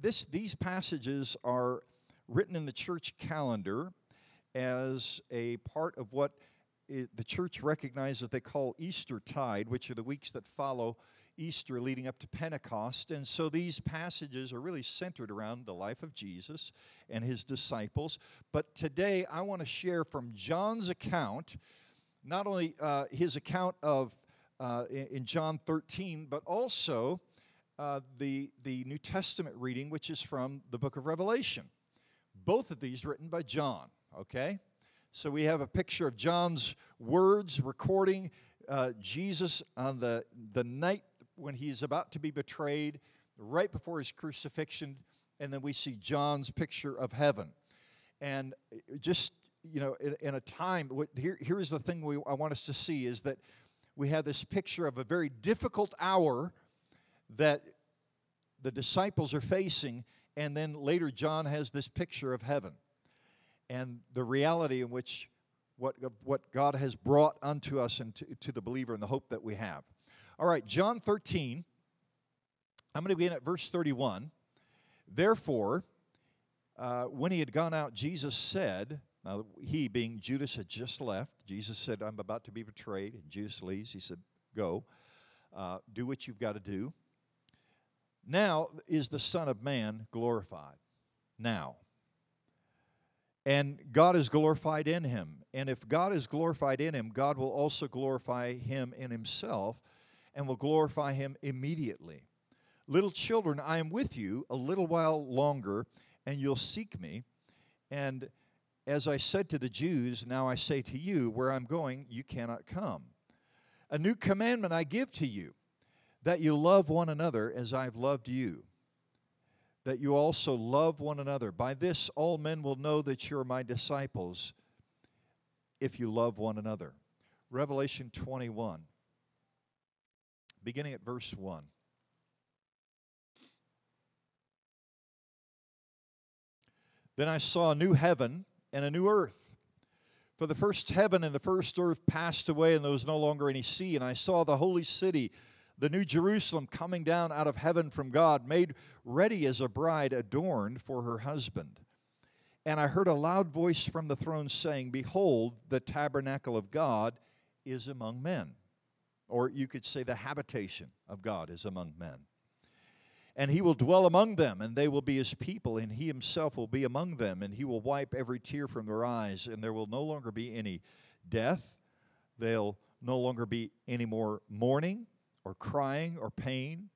this, these passages are written in the church calendar as a part of what it, the church recognizes they call Easter tide, which are the weeks that follow Easter leading up to Pentecost. And so these passages are really centered around the life of Jesus and his disciples. But today I want to share from John's account, not only uh, his account of uh, in John 13, but also uh, the, the New Testament reading, which is from the book of Revelation. Both of these written by John, okay? So we have a picture of John's words recording uh, Jesus on the, the night when he's about to be betrayed, right before his crucifixion, and then we see John's picture of heaven. And uh, just, you know, in, in a time, what, here, here's the thing we, I want us to see is that we have this picture of a very difficult hour that the disciples are facing, and then later John has this picture of heaven and the reality in which what, what God has brought unto us and to, to the believer and the hope that we have. All right, John 13. I'm going to begin at verse 31. Therefore, uh, when he had gone out, Jesus said, now he being Judas had just left, Jesus said, I'm about to be betrayed. And Judas leaves. He said, Go, uh, do what you've got to do. Now is the Son of Man glorified. Now. And God is glorified in him. And if God is glorified in him, God will also glorify him in himself and will glorify him immediately. Little children, I am with you a little while longer, and you'll seek me. And as I said to the Jews, now I say to you, where I'm going, you cannot come. A new commandment I give to you, that you love one another as I've loved you, that you also love one another. By this, all men will know that you're my disciples if you love one another. Revelation 21 beginning at verse 1. Then I saw a new heaven and a new earth. For the first heaven and the first earth passed away, and there was no longer any sea. And I saw the holy city, the new Jerusalem, coming down out of heaven from God, made ready as a bride adorned for her husband. And I heard a loud voice from the throne saying, Behold, the tabernacle of God is among men or you could say the habitation of God is among men. And he will dwell among them, and they will be his people, and he himself will be among them, and he will wipe every tear from their eyes, and there will no longer be any death. There'll no longer be any more mourning, or crying, or pain.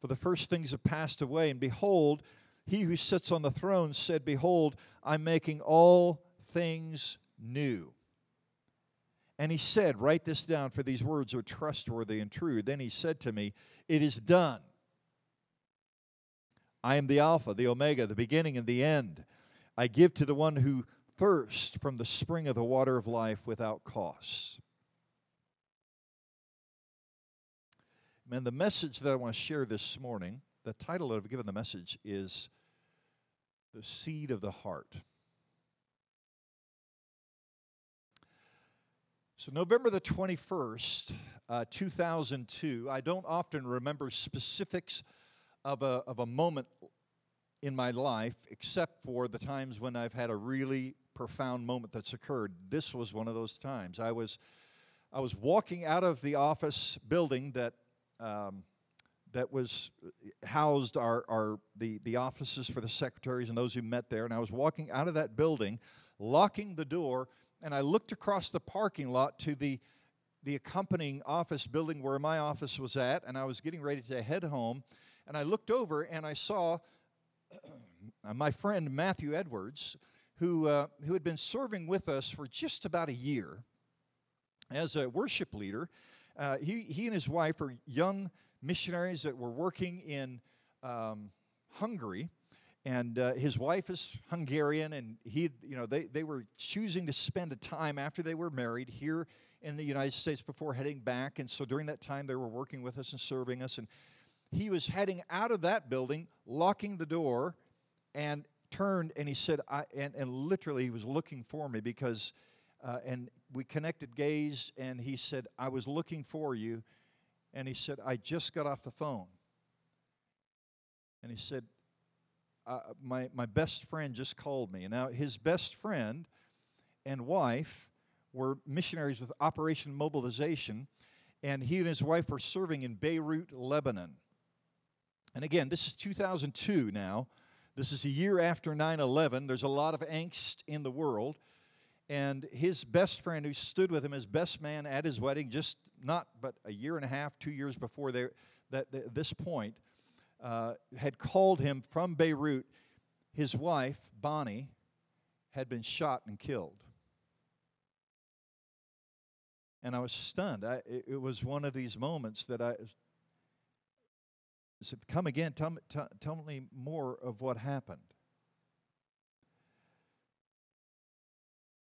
For the first things have passed away, and behold, he who sits on the throne said, Behold, I'm making all things new. And he said, Write this down, for these words are trustworthy and true. Then he said to me, It is done. I am the Alpha, the Omega, the beginning and the end. I give to the one who thirsts from the spring of the water of life without cost. Man, the message that I want to share this morning, the title that I've given the message is The Seed of the Heart. So, November the 21st, uh, 2002, I don't often remember specifics of a, of a moment in my life except for the times when I've had a really profound moment that's occurred. This was one of those times. I was, I was walking out of the office building that, um, that was housed our, our, the, the offices for the secretaries and those who met there, and I was walking out of that building, locking the door and I looked across the parking lot to the the accompanying office building where my office was at, and I was getting ready to head home. And I looked over and I saw my friend Matthew Edwards, who, uh, who had been serving with us for just about a year as a worship leader. Uh, he, he and his wife are young missionaries that were working in um, Hungary and uh, his wife is Hungarian, and he, you know, they, they were choosing to spend a time after they were married here in the United States before heading back. And so during that time, they were working with us and serving us. And he was heading out of that building, locking the door, and turned and he said, I, and, and literally he was looking for me because, uh, and we connected gaze, and he said, I was looking for you. And he said, I just got off the phone. And he said, uh, my, my best friend just called me. And now his best friend and wife were missionaries with Operation Mobilization, and he and his wife were serving in Beirut, Lebanon. And again, this is 2002 now. This is a year after 9 11. There's a lot of angst in the world. And his best friend, who stood with him as best man at his wedding, just not but a year and a half, two years before that, that, this point, uh, had called him from Beirut. His wife, Bonnie, had been shot and killed. And I was stunned. I, it, it was one of these moments that I said, Come again, tell me, tell me more of what happened.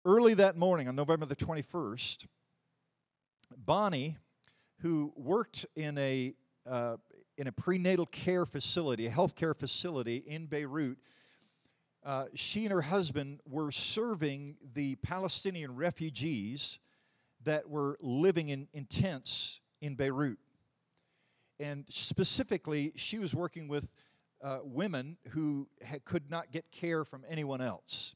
Early that morning, on November the 21st, Bonnie, who worked in a, uh, in a prenatal care facility, a healthcare facility in Beirut, uh, she and her husband were serving the Palestinian refugees that were living in, in tents in Beirut. And specifically, she was working with uh, women who could not get care from anyone else.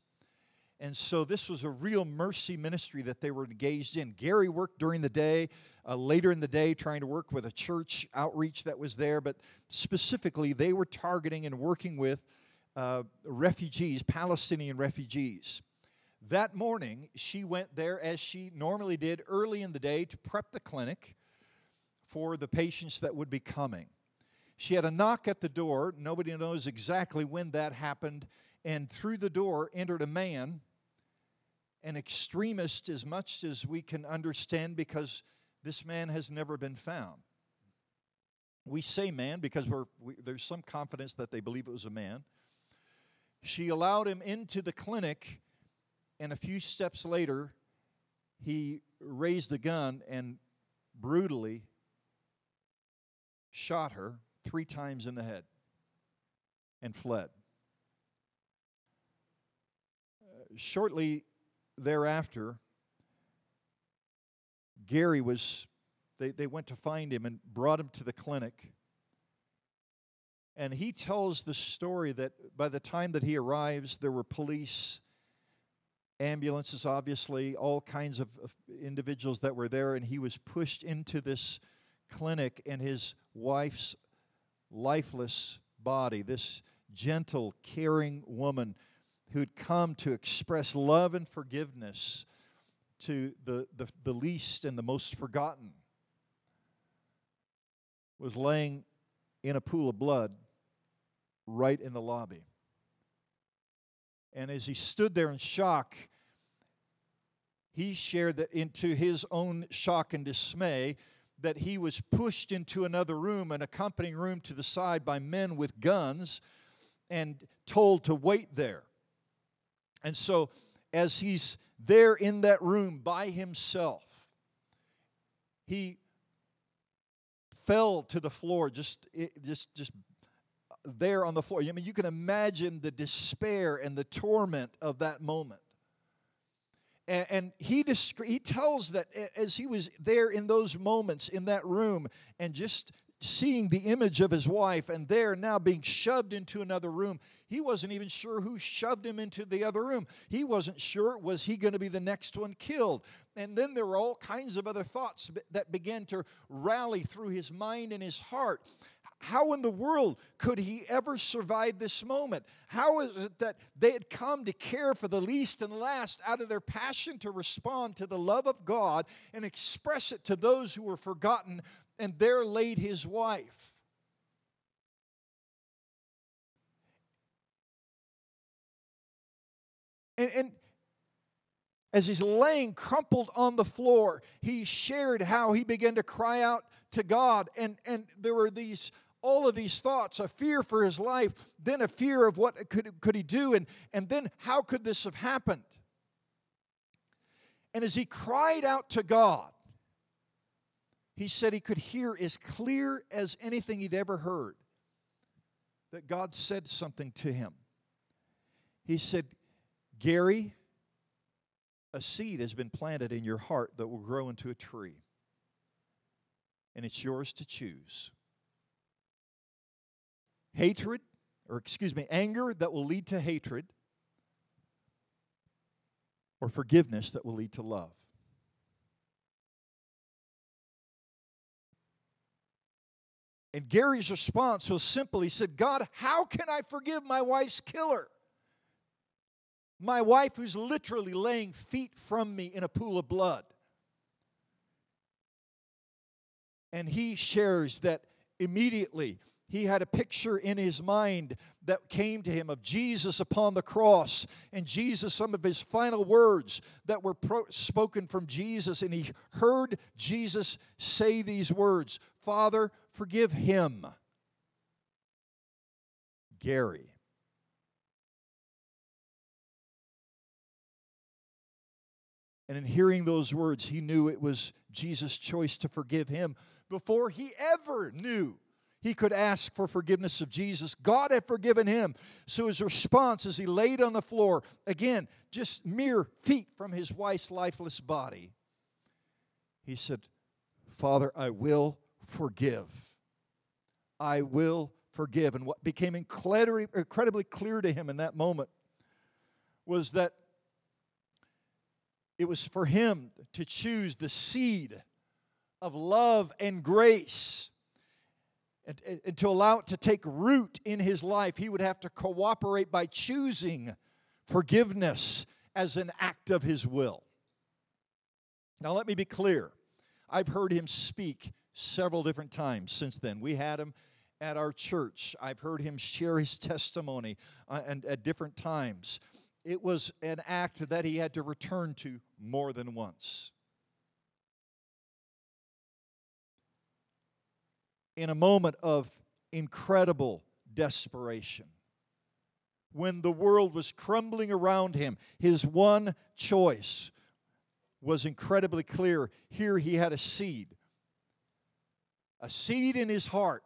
And so this was a real mercy ministry that they were engaged in. Gary worked during the day, uh, later in the day, trying to work with a church outreach that was there, but specifically, they were targeting and working with uh, refugees, Palestinian refugees. That morning, she went there as she normally did early in the day to prep the clinic for the patients that would be coming. She had a knock at the door. Nobody knows exactly when that happened. And through the door entered a man an extremist as much as we can understand because this man has never been found. We say man because we, there's some confidence that they believe it was a man. She allowed him into the clinic, and a few steps later, he raised a gun and brutally shot her three times in the head and fled. Uh, shortly thereafter, Gary was, they, they went to find him and brought him to the clinic. And he tells the story that by the time that he arrives, there were police, ambulances, obviously, all kinds of, of individuals that were there, and he was pushed into this clinic, and his wife's lifeless body, this gentle, caring woman, who'd come to express love and forgiveness to the, the, the least and the most forgotten, was laying in a pool of blood right in the lobby. And as he stood there in shock, he shared that into his own shock and dismay that he was pushed into another room, an accompanying room to the side by men with guns, and told to wait there. And so, as he's there in that room by himself, he fell to the floor, just, just, just there on the floor. I mean, you can imagine the despair and the torment of that moment. And, and he, he tells that as he was there in those moments in that room and just seeing the image of his wife and there now being shoved into another room. He wasn't even sure who shoved him into the other room. He wasn't sure was he going to be the next one killed. And then there were all kinds of other thoughts that began to rally through his mind and his heart. How in the world could he ever survive this moment? How is it that they had come to care for the least and last out of their passion to respond to the love of God and express it to those who were forgotten and there laid his wife. And, and as he's laying crumpled on the floor, he shared how he began to cry out to God. And, and there were these all of these thoughts a fear for his life, then a fear of what could, could he do, and, and then how could this have happened? And as he cried out to God, he said he could hear as clear as anything he'd ever heard that God said something to him. He said, Gary, a seed has been planted in your heart that will grow into a tree, and it's yours to choose. Hatred or excuse me, anger that will lead to hatred, or forgiveness that will lead to love. And Gary's response was simple. He said, God, how can I forgive my wife's killer? My wife, who's literally laying feet from me in a pool of blood. And he shares that immediately he had a picture in his mind that came to him of Jesus upon the cross and Jesus, some of his final words that were pro- spoken from Jesus. And he heard Jesus say these words Father, forgive him. Gary. And in hearing those words, he knew it was Jesus' choice to forgive him before he ever knew he could ask for forgiveness of Jesus. God had forgiven him. So his response as he laid on the floor, again, just mere feet from his wife's lifeless body, he said, Father, I will forgive. I will forgive. And what became incredibly, clear to him in that moment was that it was for him to choose the seed of love and grace. And, and, to allow it to take root in his life, he would have to cooperate by choosing forgiveness as an act of his will. Now, let me be clear. I've heard him speak several different times since then. We had him at our church. I've heard him share his testimony uh, and at different times. It was an act that he had to return to more than once. in a moment of incredible desperation. When the world was crumbling around him, his one choice was incredibly clear. Here he had a seed, a seed in his heart.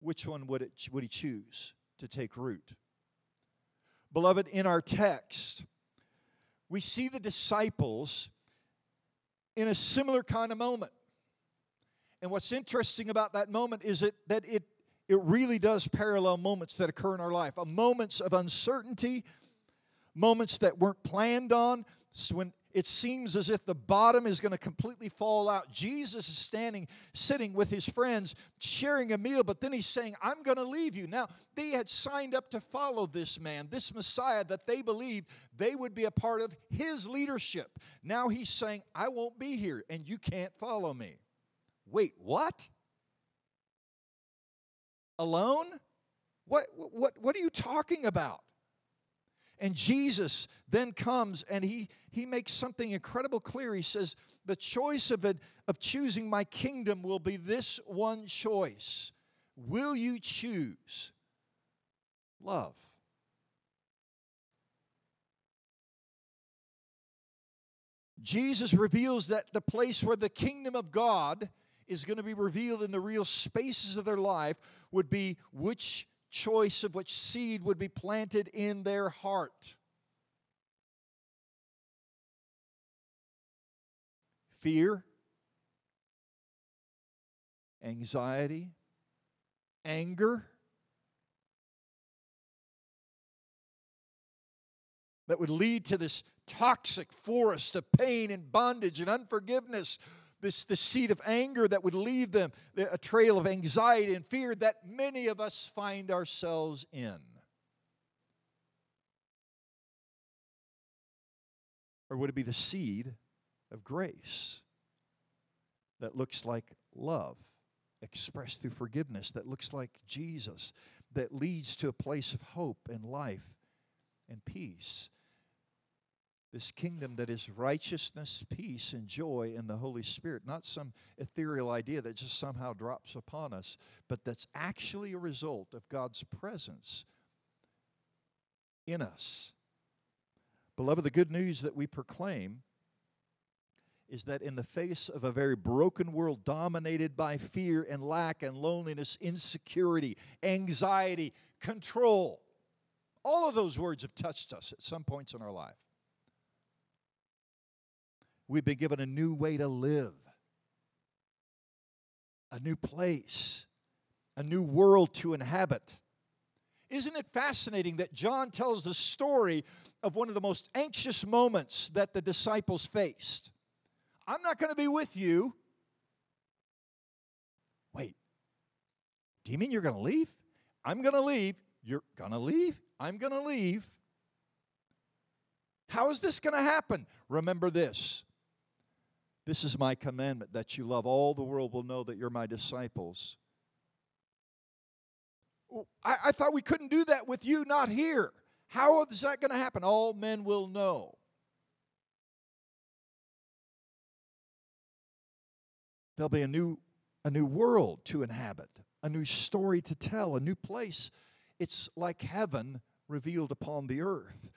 Which one would, it, would he choose to take root? Beloved, in our text, we see the disciples in a similar kind of moment. And what's interesting about that moment is it, that it, it really does parallel moments that occur in our life. A moments of uncertainty, moments that weren't planned on, when it seems as if the bottom is going to completely fall out. Jesus is standing, sitting with his friends, sharing a meal, but then he's saying, I'm going to leave you. Now, they had signed up to follow this man, this Messiah that they believed they would be a part of his leadership. Now he's saying, I won't be here, and you can't follow me. Wait, what? Alone? What, what, what are you talking about? And Jesus then comes and he, he makes something incredible clear. He says, The choice of, it, of choosing my kingdom will be this one choice. Will you choose love? Jesus reveals that the place where the kingdom of God is going to be revealed in the real spaces of their life would be which choice of which seed would be planted in their heart. Fear, anxiety, anger. That would lead to this toxic forest of pain and bondage and unforgiveness this, this seed of anger that would leave them a trail of anxiety and fear that many of us find ourselves in. Or would it be the seed of grace that looks like love expressed through forgiveness, that looks like Jesus, that leads to a place of hope and life and peace? This kingdom that is righteousness, peace, and joy in the Holy Spirit. Not some ethereal idea that just somehow drops upon us, but that's actually a result of God's presence in us. Beloved, the good news that we proclaim is that in the face of a very broken world dominated by fear and lack and loneliness, insecurity, anxiety, control, all of those words have touched us at some points in our life. We've been given a new way to live, a new place, a new world to inhabit. Isn't it fascinating that John tells the story of one of the most anxious moments that the disciples faced? I'm not going to be with you. Wait, do you mean you're going to leave? I'm going to leave. You're going to leave? I'm going to leave. How is this going to happen? Remember this. This is my commandment that you love. All the world will know that you're my disciples. I, I thought we couldn't do that with you, not here. How is that going to happen? All men will know. There'll be a new, a new world to inhabit, a new story to tell, a new place. It's like heaven revealed upon the earth.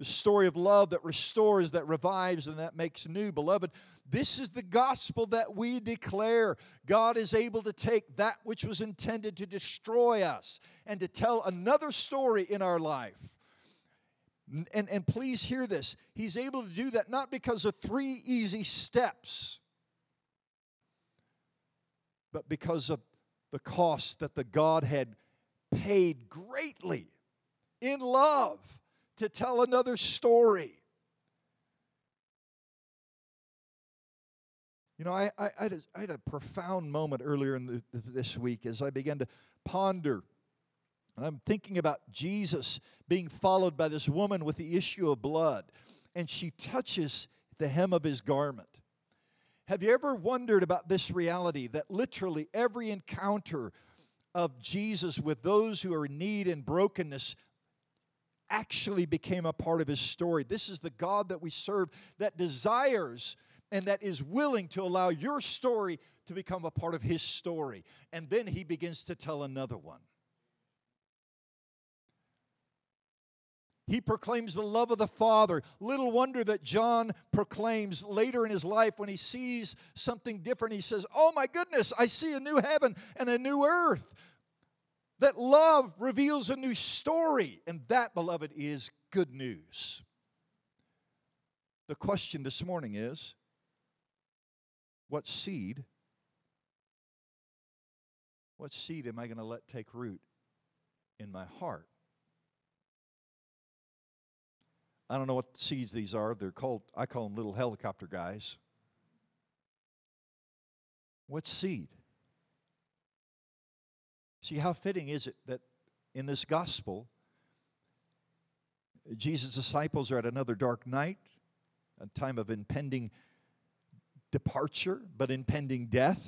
A story of love that restores, that revives, and that makes new. Beloved, this is the gospel that we declare. God is able to take that which was intended to destroy us and to tell another story in our life. And, and please hear this. He's able to do that not because of three easy steps, but because of the cost that the Godhead paid greatly in love to tell another story. You know, I, I, I, had, a, I had a profound moment earlier in the, this week as I began to ponder. And I'm thinking about Jesus being followed by this woman with the issue of blood, and she touches the hem of his garment. Have you ever wondered about this reality that literally every encounter of Jesus with those who are in need and brokenness actually became a part of his story. This is the God that we serve that desires and that is willing to allow your story to become a part of his story. And then he begins to tell another one. He proclaims the love of the Father. Little wonder that John proclaims later in his life when he sees something different. He says, Oh my goodness, I see a new heaven and a new earth. That love reveals a new story, and that, beloved, is good news. The question this morning is what seed? What seed am I going to let take root in my heart? I don't know what seeds these are. They're called, I call them little helicopter guys. What seed? See, how fitting is it that in this gospel, Jesus' disciples are at another dark night, a time of impending departure, but impending death.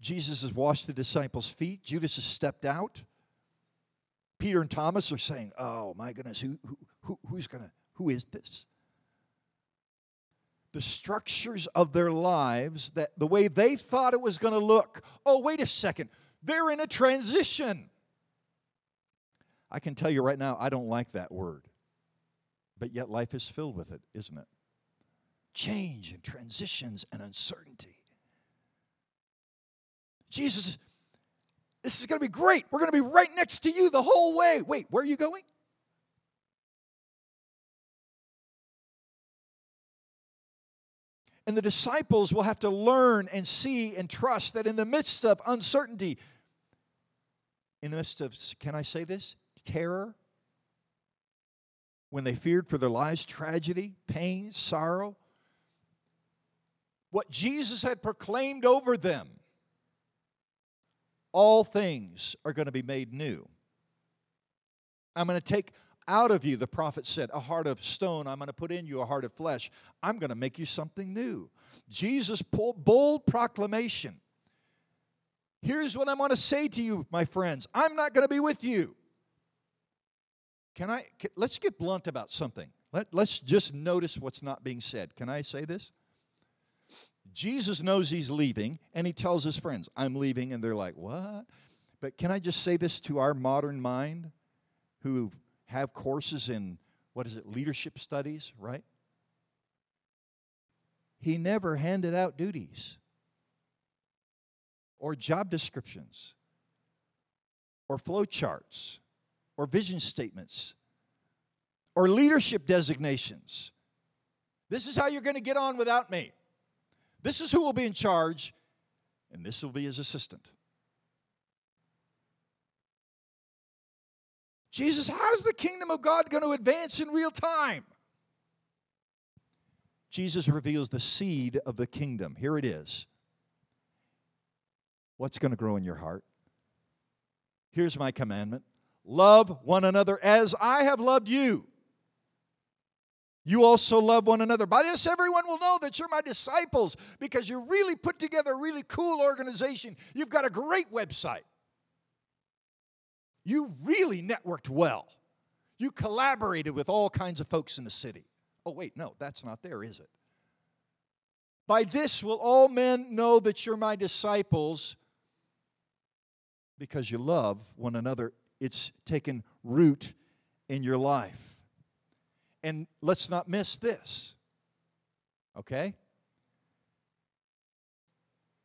Jesus has washed the disciples' feet. Judas has stepped out. Peter and Thomas are saying, Oh my goodness, who, who, who's gonna, who is this? The structures of their lives, that the way they thought it was gonna look. Oh, wait a second. They're in a transition. I can tell you right now, I don't like that word. But yet life is filled with it, isn't it? Change and transitions and uncertainty. Jesus, this is going to be great. We're going to be right next to you the whole way. Wait, where are you going? And the disciples will have to learn and see and trust that in the midst of uncertainty, in the midst of, can I say this? Terror. When they feared for their lives, tragedy, pain, sorrow. What Jesus had proclaimed over them, all things are going to be made new. I'm going to take out of you, the prophet said, a heart of stone. I'm going to put in you a heart of flesh. I'm going to make you something new. Jesus' bold proclamation Here's what I want to say to you, my friends I'm not going to be with you. Can I, can, let's get blunt about something. Let, let's just notice what's not being said. Can I say this? Jesus knows he's leaving, and he tells his friends, I'm leaving, and they're like, What? But can I just say this to our modern mind who have courses in, what is it, leadership studies, right? He never handed out duties or job descriptions or flow charts or vision statements or leadership designations. This is how you're going to get on without me. This is who will be in charge, and this will be his assistant. Jesus, how's the kingdom of God going to advance in real time? Jesus reveals the seed of the kingdom. Here it is. What's going to grow in your heart? Here's my commandment love one another as I have loved you. You also love one another. By this, everyone will know that you're my disciples because you really put together a really cool organization. You've got a great website. You really networked well. You collaborated with all kinds of folks in the city. Oh, wait, no, that's not there, is it? By this will all men know that you're my disciples because you love one another. It's taken root in your life. And let's not miss this, okay?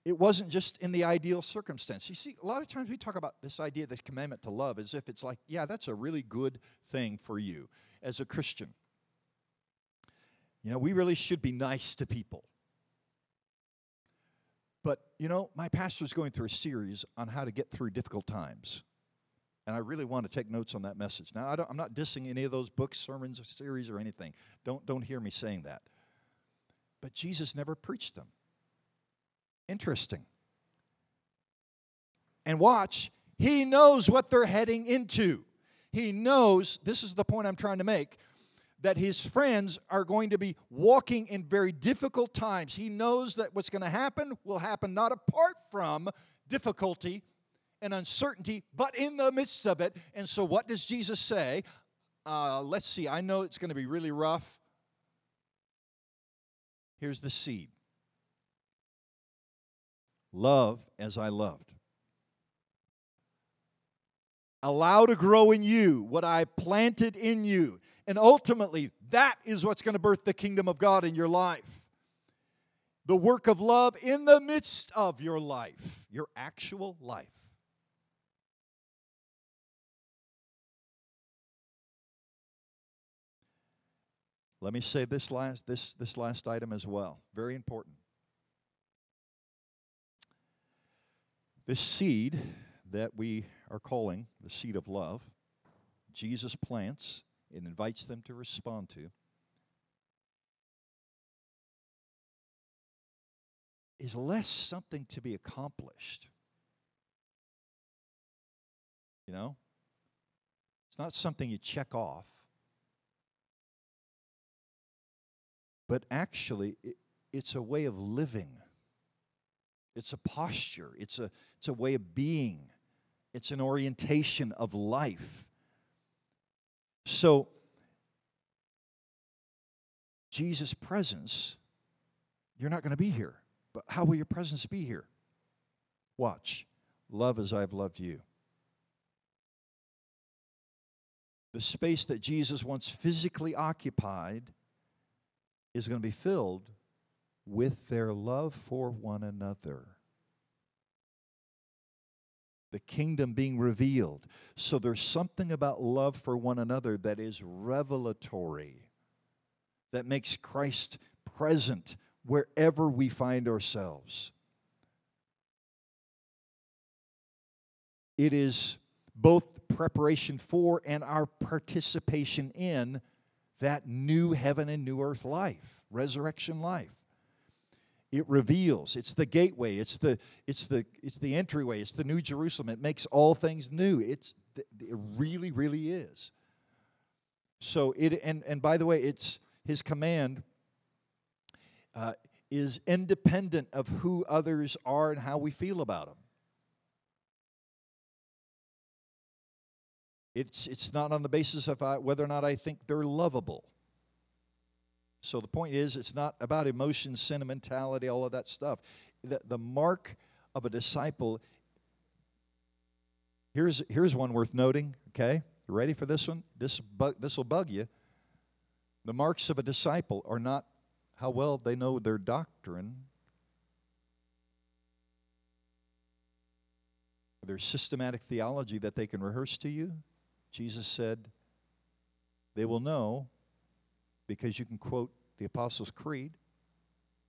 It wasn't just in the ideal circumstance. You see, a lot of times we talk about this idea, this commandment to love, as if it's like, yeah, that's a really good thing for you as a Christian. You know, we really should be nice to people. But, you know, my pastor's going through a series on how to get through difficult times. And I really want to take notes on that message. Now, I am not dissing any of those books, sermons, series, or anything. Don't, don't hear me saying that. But Jesus never preached them. Interesting. And watch, he knows what they're heading into. He knows, this is the point I'm trying to make, that his friends are going to be walking in very difficult times. He knows that what's going to happen will happen not apart from difficulty and uncertainty, but in the midst of it. And so, what does Jesus say? Uh, let's see, I know it's going to be really rough. Here's the seed love as I loved. Allow to grow in you what I planted in you. And ultimately, that is what's going to birth the kingdom of God in your life. The work of love in the midst of your life, your actual life. Let me say this last this this last item as well. Very important. This seed that we are calling the seed of love, Jesus plants and invites them to respond to, is less something to be accomplished. You know? It's not something you check off. But actually, it, it's a way of living. It's a posture. It's a, it's a way of being. It's an orientation of life. So, Jesus' presence, you're not going to be here. But how will your presence be here? Watch. Love as I've loved you. The space that Jesus once physically occupied is going to be filled with their love for one another the kingdom being revealed. So there's something about love for one another that is revelatory, that makes Christ present wherever we find ourselves. It is both preparation for and our participation in that new heaven and new earth life, resurrection life it reveals. It's the gateway. It's the it's the it's the entryway. It's the new jerusalem. It makes all things new. It's it really really is. So it and and by the way it's his command uh, is independent of who others are and how we feel about them it's it's not on the basis of uh, whether or not i think they're lovable so the point is, it's not about emotion, sentimentality, all of that stuff. The, the mark of a disciple, here's, here's one worth noting, okay? You ready for this one? This, bu- this will bug you. The marks of a disciple are not how well they know their doctrine, their systematic theology that they can rehearse to you. Jesus said, they will know because you can quote the Apostles' Creed,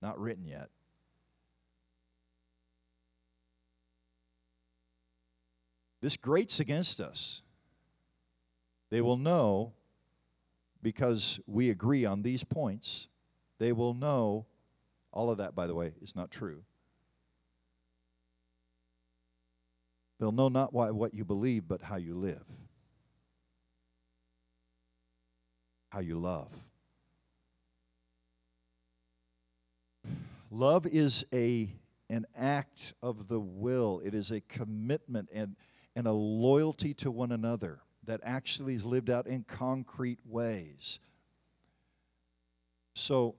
not written yet. This grates against us. They will know because we agree on these points. They will know all of that, by the way, is not true. They'll know not why, what you believe, but how you live, how you love. Love is a, an act of the will, it is a commitment and, and a loyalty to one another that actually is lived out in concrete ways. So,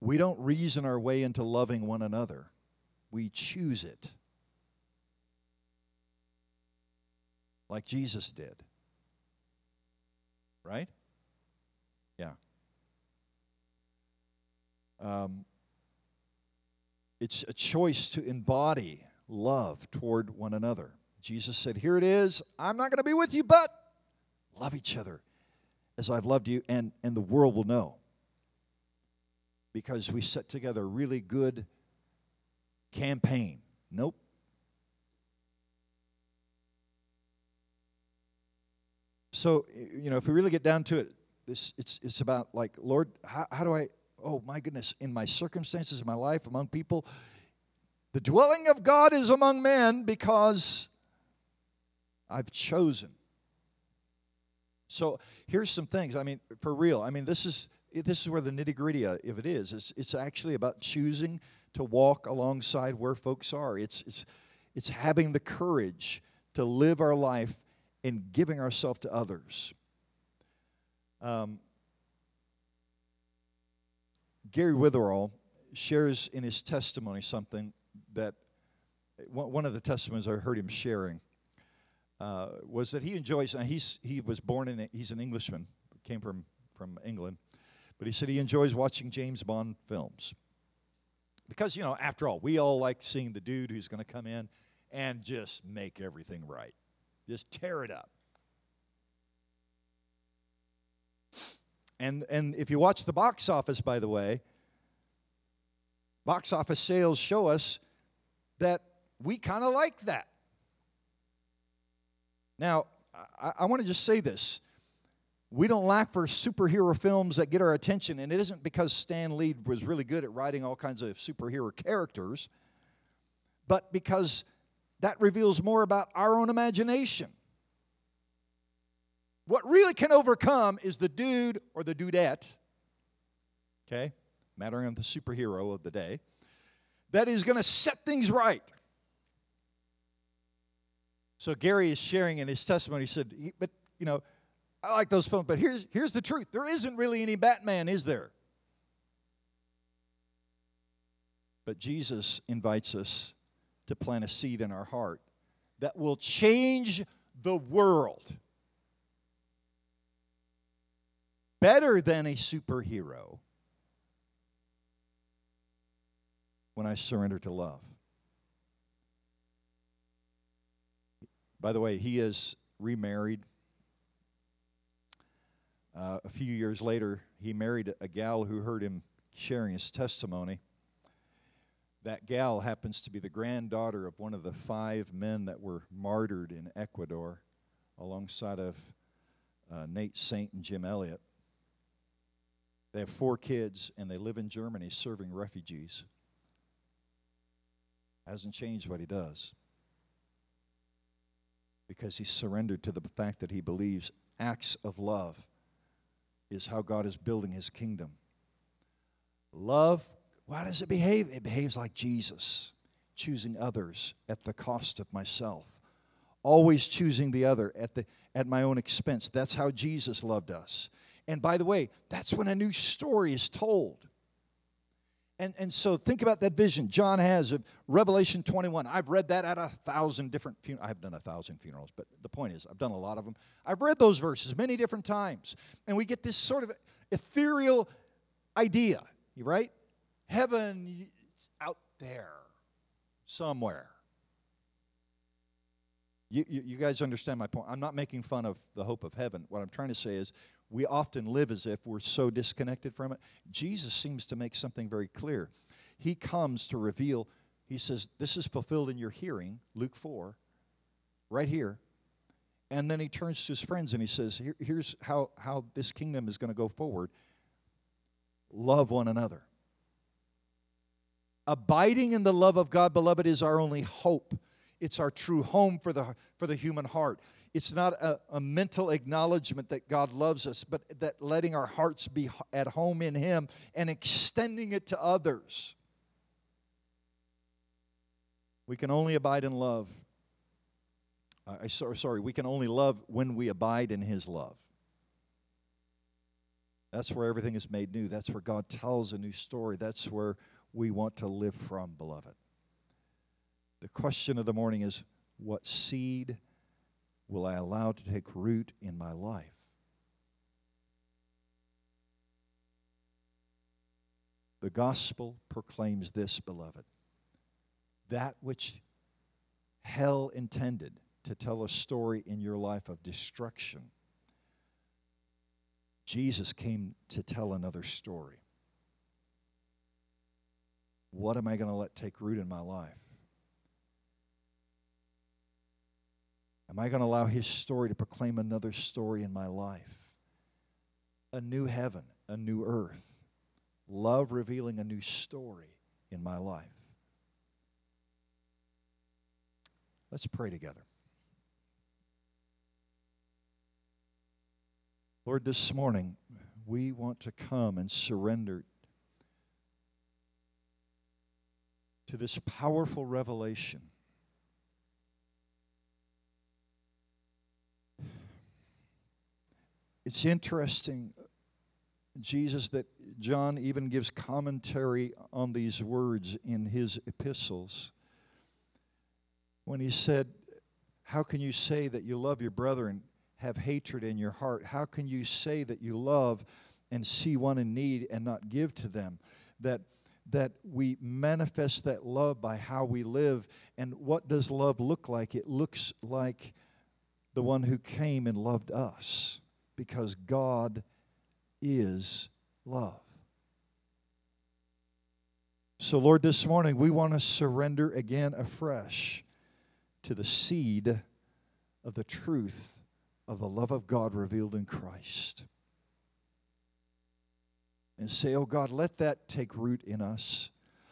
we don't reason our way into loving one another, we choose it. Like Jesus did. Right? Yeah. Um, it's a choice to embody love toward one another. Jesus said, Here it is. I'm not going to be with you, but love each other as I've loved you, and, and the world will know. Because we set together a really good campaign. Nope. So, you know, if we really get down to it, this it's it's about like, Lord, how, how do I oh my goodness, in my circumstances, in my life, among people. The dwelling of God is among men because I've chosen. So here's some things. I mean, for real. I mean, this is this is where the nitty gritty of it is. It's it's actually about choosing to walk alongside where folks are. It's it's it's having the courage to live our life and giving ourselves to others. Um, Gary Witherall shares in his testimony something that one of the testimonies I heard him sharing uh, was that he enjoys. And he's he was born in he's an Englishman, came from from England, but he said he enjoys watching James Bond films because you know after all we all like seeing the dude who's going to come in and just make everything right, just tear it up. And, and if you watch the box office, by the way, box office sales show us that we kind of like that. Now, I, I want to just say this. We don't lack for superhero films that get our attention, and it isn't because Stan Lee was really good at writing all kinds of superhero characters, but because that reveals more about our own imagination. What really can overcome is the dude or the dudette, okay, mattering on the superhero of the day, that is going to set things right. So Gary is sharing in his testimony. He said, "But you know, I like those films, but here's here's the truth: there isn't really any Batman, is there?" But Jesus invites us to plant a seed in our heart that will change the world. Better than a superhero when I surrender to love. By the way, he is remarried. Uh, a few years later, he married a gal who heard him sharing his testimony. That gal happens to be the granddaughter of one of the five men that were martyred in Ecuador alongside of uh, Nate Saint and Jim Elliot. They have four kids and they live in Germany serving refugees. Hasn't changed what he does because he's surrendered to the fact that he believes acts of love is how God is building his kingdom. Love, why does it behave? It behaves like Jesus, choosing others at the cost of myself, always choosing the other at, the, at my own expense. That's how Jesus loved us. And by the way, that's when a new story is told. And, and so think about that vision John has of Revelation 21. I've read that at a thousand different funerals. I've done a thousand funerals, but the point is, I've done a lot of them. I've read those verses many different times. And we get this sort of ethereal idea, right? Heaven out there somewhere. You, you, you, guys understand my point. I'm not making fun of the hope of heaven. What I'm trying to say is we often live as if we're so disconnected from it. Jesus seems to make something very clear. He comes to reveal, he says, This is fulfilled in your hearing, Luke 4, right here. And then he turns to his friends and he says, Here, Here's how, how this kingdom is going to go forward love one another. Abiding in the love of God, beloved, is our only hope. It's our true home for the, for the human heart. It's not a, a mental acknowledgement that God loves us, but that letting our hearts be at home in Him and extending it to others. We can only abide in love. I sorry, we can only love when we abide in His love. That's where everything is made new. That's where God tells a new story. That's where we want to live from, beloved. The question of the morning is what seed will I allow to take root in my life? The gospel proclaims this, beloved. That which hell intended to tell a story in your life of destruction, Jesus came to tell another story. What am I going to let take root in my life? Am I going to allow his story to proclaim another story in my life? A new heaven, a new earth. Love revealing a new story in my life. Let's pray together. Lord, this morning we want to come and surrender to this powerful revelation It's interesting, Jesus, that John even gives commentary on these words in his epistles. When he said, How can you say that you love your brother and have hatred in your heart? How can you say that you love and see one in need and not give to them? That that we manifest that love by how we live. And what does love look like? It looks like the one who came and loved us because God is love. So, Lord, this morning we want to surrender again afresh to the seed of the truth of the love of God revealed in Christ. And say, Oh God, let that take root in us.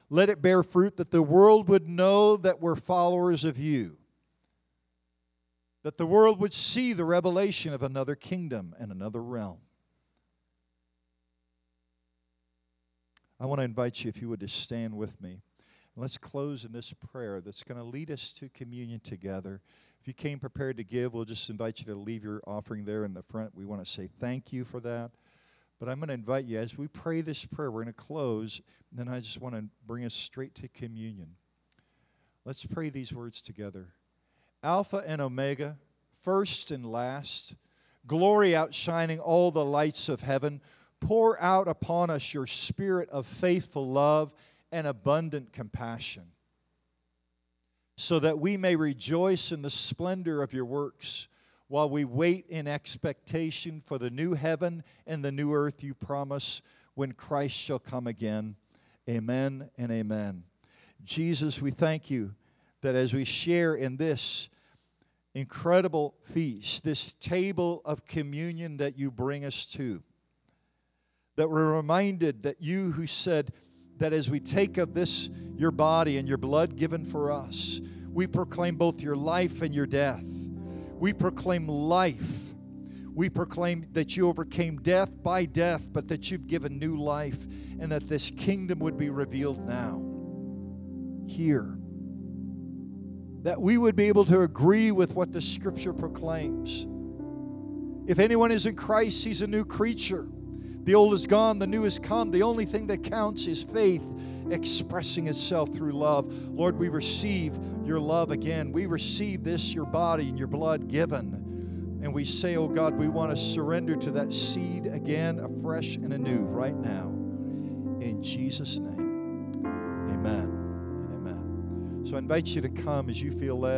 Let it bear fruit that the world would know that we're followers of you that the world would see the revelation of another kingdom and another realm. I want to invite you, if you would, to stand with me. Let's close in this prayer that's going to lead us to communion together. If you came prepared to give, we'll just invite you to leave your offering there in the front. We want to say thank you for that. But I'm going to invite you, as we pray this prayer, we're going to close, and then I just want to bring us straight to communion. Let's pray these words together. Alpha and Omega, first and last, glory outshining all the lights of heaven, pour out upon us your spirit of faithful love and abundant compassion, so that we may rejoice in the splendor of your works while we wait in expectation for the new heaven and the new earth you promise when Christ shall come again. Amen and amen. Jesus, we thank you that as we share in this incredible feast, this table of communion that you bring us to, that we're reminded that you who said that as we take of this, your body and your blood given for us, we proclaim both your life and your death. We proclaim life. We proclaim that you overcame death by death, but that you've given new life and that this kingdom would be revealed now, here that we would be able to agree with what the scripture proclaims. If anyone is in Christ, he's a new creature. The old is gone, the new has come. The only thing that counts is faith expressing itself through love. Lord, we receive your love again. We receive this, your body and your blood given. And we say, oh God, we want to surrender to that seed again, afresh and anew, right now. In Jesus' name, amen. So I invite you to come as you feel led.